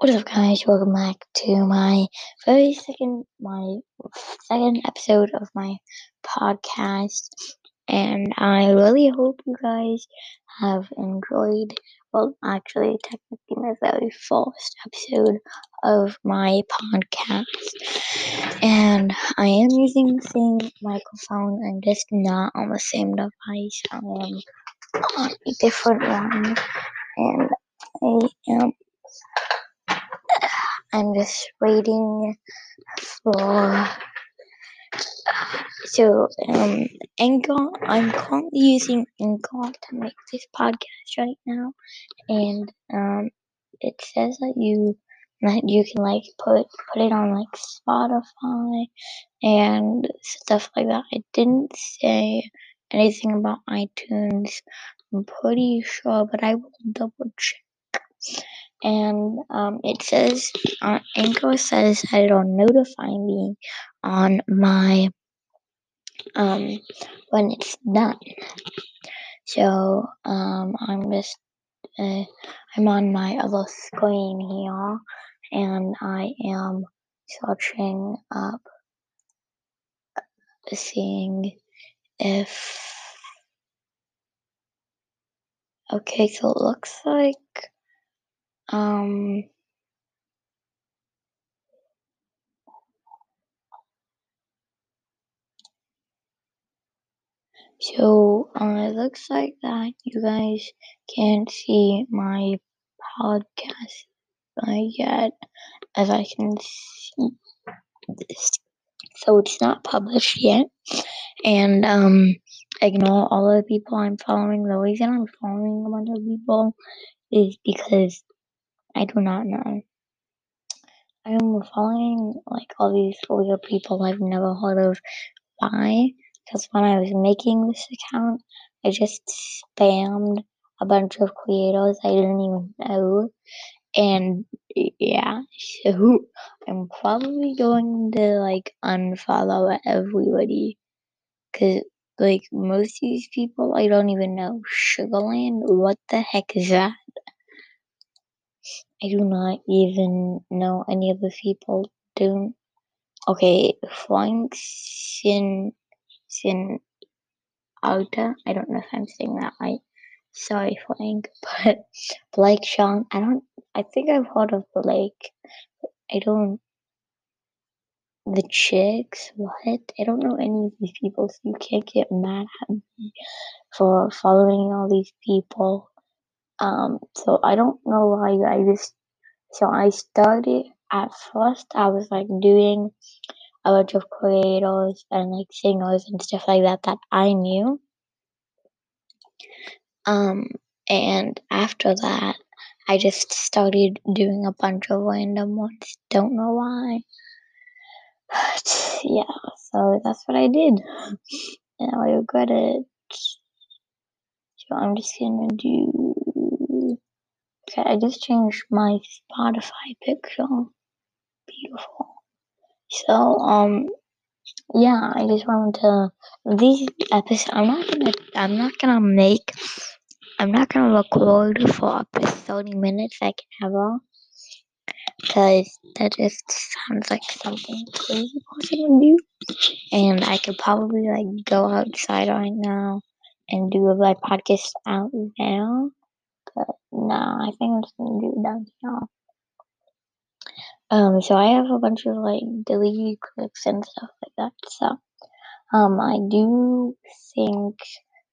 What is up, guys? Welcome back to my very second, my second episode of my podcast, and I really hope you guys have enjoyed. Well, actually, technically, my very first episode of my podcast, and I am using the same microphone and just not on the same device. I am on a different one, and I am I'm just waiting for. So, um, Anchor, I'm currently using Anchor to make this podcast right now, and um, it says that you that you can like put put it on like Spotify and stuff like that. It didn't say anything about iTunes. I'm pretty sure, but I will double check and um, it says uh, Anchor says that it'll notify me on my um when it's done. So um, I'm just uh, I'm on my other screen here, and I am searching up, seeing if. Okay, so it looks like um So uh, it looks like that you guys can't see my podcast uh, yet, as I can see. So it's not published yet, and um, ignore all the people I'm following. The reason I'm following a bunch of people is because I do not know. I am following like all these weird people I've never heard of. Why? because when I was making this account, I just spammed a bunch of creators I didn't even know. And yeah, so I'm probably going to like unfollow everybody because like most of these people I don't even know. Sugarland, what the heck is that? I do not even know any of the people. Don't okay, Flying Sin Sin Alta. I don't know if I'm saying that right. Sorry, Frank, but Blake Sean. I don't. I think I've heard of Blake. I don't. The chicks. What? I don't know any of these people, so you can't get mad at me for following all these people. Um. So I don't know why I just. So I started at first. I was like doing a bunch of creators and like singers and stuff like that that I knew. Um, and after that, I just started doing a bunch of random ones. Don't know why. But yeah, so that's what I did. And I regret it. So I'm just gonna do. Okay, I just changed my Spotify picture. Beautiful. So, um, yeah, I just wanted to these episodes. I'm not gonna. I'm not gonna make. I'm not gonna record for up to thirty minutes like ever, because that just sounds like something crazy person do. And I could probably like go outside right now and do my podcast out there. No, I think I'm just gonna do it down here. Um, so I have a bunch of like deleted clips and stuff like that. So, um, I do think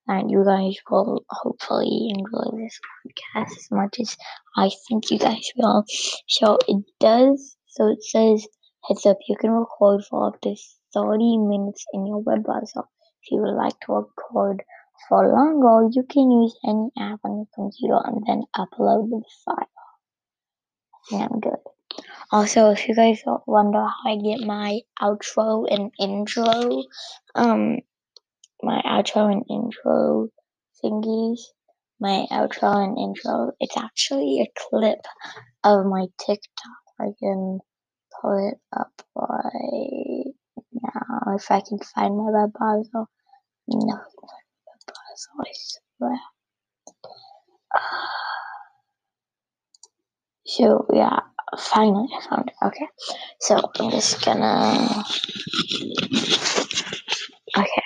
that you guys will hopefully enjoy this podcast as much as I think you guys will. So it does. So it says heads up. You can record for up to thirty minutes in your web browser. If you would like to record for longer, you can use any app on your computer and then upload the file. And I'm good. Also, if you guys wonder how I get my outro and intro, um, my outro and intro thingies, my outro and intro, it's actually a clip of my TikTok. I can pull it up right now if I can find my web browser. No, So yeah, finally I found it. Okay, so I'm just gonna. Okay,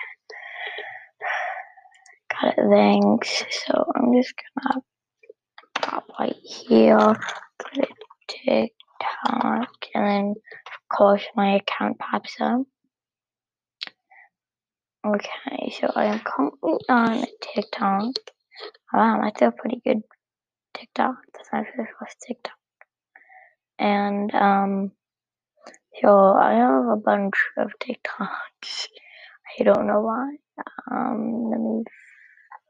got it. Thanks. So I'm just gonna pop right here, put it TikTok, and then of course my account pops up. Okay, so I am currently on TikTok. Wow, that's a pretty good TikTok. That's my first TikTok. And um so I have a bunch of TikToks. I don't know why. Um let me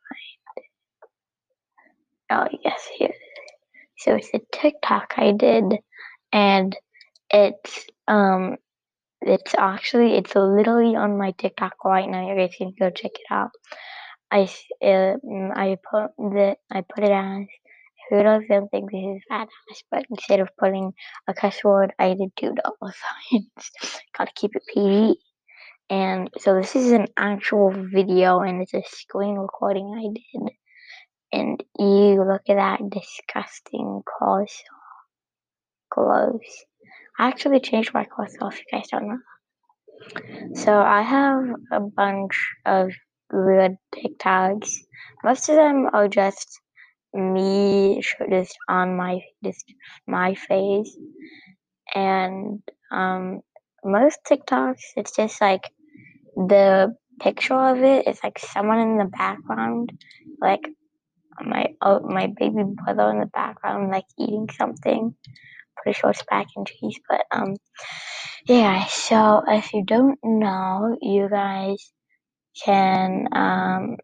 find it. Oh yes, here. So it's a TikTok I did and it's um it's actually it's literally on my TikTok right now. You guys can go check it out. I uh, I put the I put it as who doesn't think this is badass? But instead of putting a cuss word, I did two dollar signs. Gotta keep it PG. And so this is an actual video, and it's a screen recording I did. And you look at that disgusting close. Close. I actually changed my clothes off. You guys don't know. So I have a bunch of weird TikToks. Most of them are just me just on my just my face and um most TikToks it's just like the picture of it is like someone in the background like my oh, my baby brother in the background like eating something pretty sure it's mac and cheese but um yeah so if you don't know you guys can um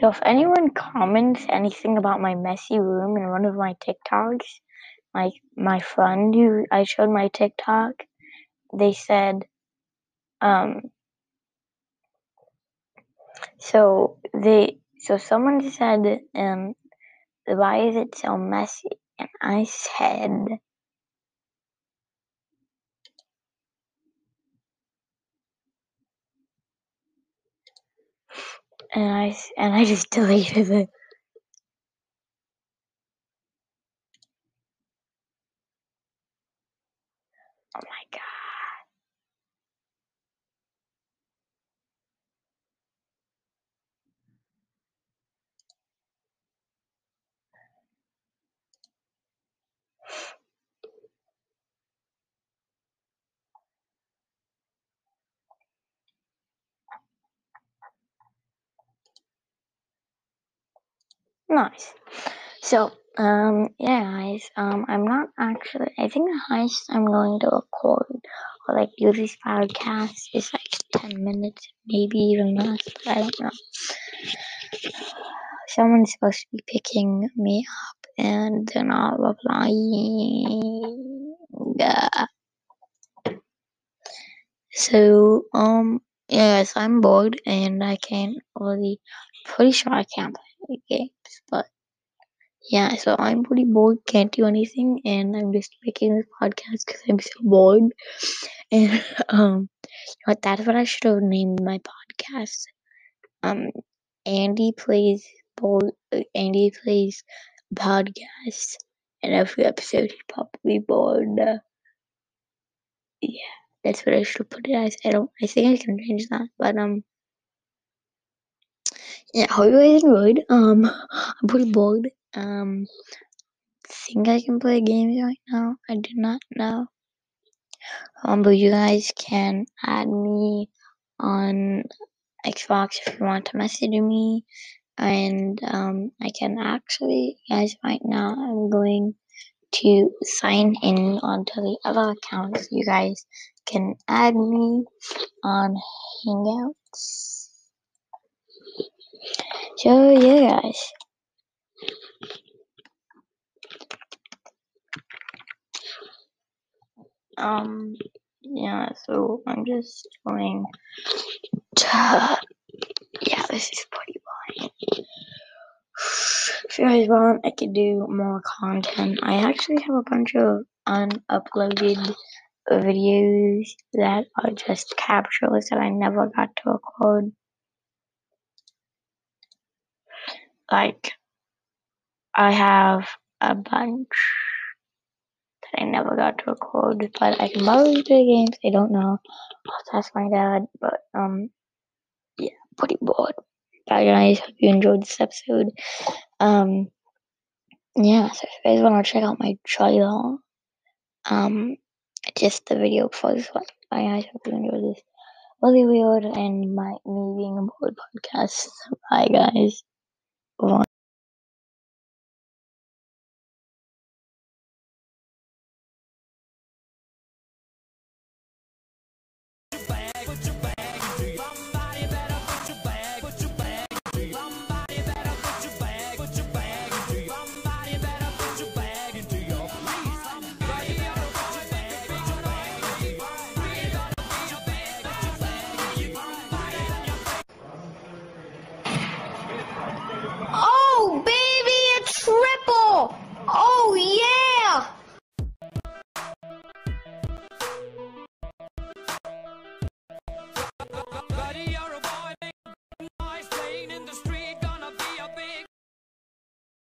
So if anyone comments anything about my messy room in one of my TikToks, like my friend who I showed my TikTok, they said, um, so they, so someone said, um, why is it so messy? And I said, and I and I just deleted it. Oh my god. Nice. So, um, yeah, guys, um, I'm not actually, I think the highest I'm going to record or like do this podcast is like 10 minutes, maybe even less, but I don't know. Someone's supposed to be picking me up and they're not replying. So, um, yes, I'm bored and I can't really, pretty sure I can't play games, but yeah, so I'm pretty bored, can't do anything, and I'm just making this podcast because I'm so bored. And um, you know? That's what I should have named my podcast. Um, Andy plays board. Andy plays podcast, and every episode he's probably bored. Uh, yeah, that's what I should put it as. I don't. I think I can change that, but um. Yeah, hope you guys enjoyed. Um, I'm pretty bored. Um, think I can play games right now. I do not know. Um, but you guys can add me on Xbox if you want to message me. And um, I can actually, guys, right now I'm going to sign in onto the other accounts. You guys can add me on Hangouts. So yeah, guys. Um, yeah, so I'm just going to, yeah, this is pretty boring. If you guys want, I could do more content. I actually have a bunch of unuploaded videos that are just captures that I never got to record. Like, I have a bunch that I never got to record, but I can borrow these games. I don't know. I'll ask my dad, but um, yeah, pretty bored. Bye guys, hope you enjoyed this episode. Um, yeah, so if you guys want to check out my trailer, um, just the video before this one. Bye guys, hope you enjoyed this really weird and my me being a bored podcast. Bye guys. Bye.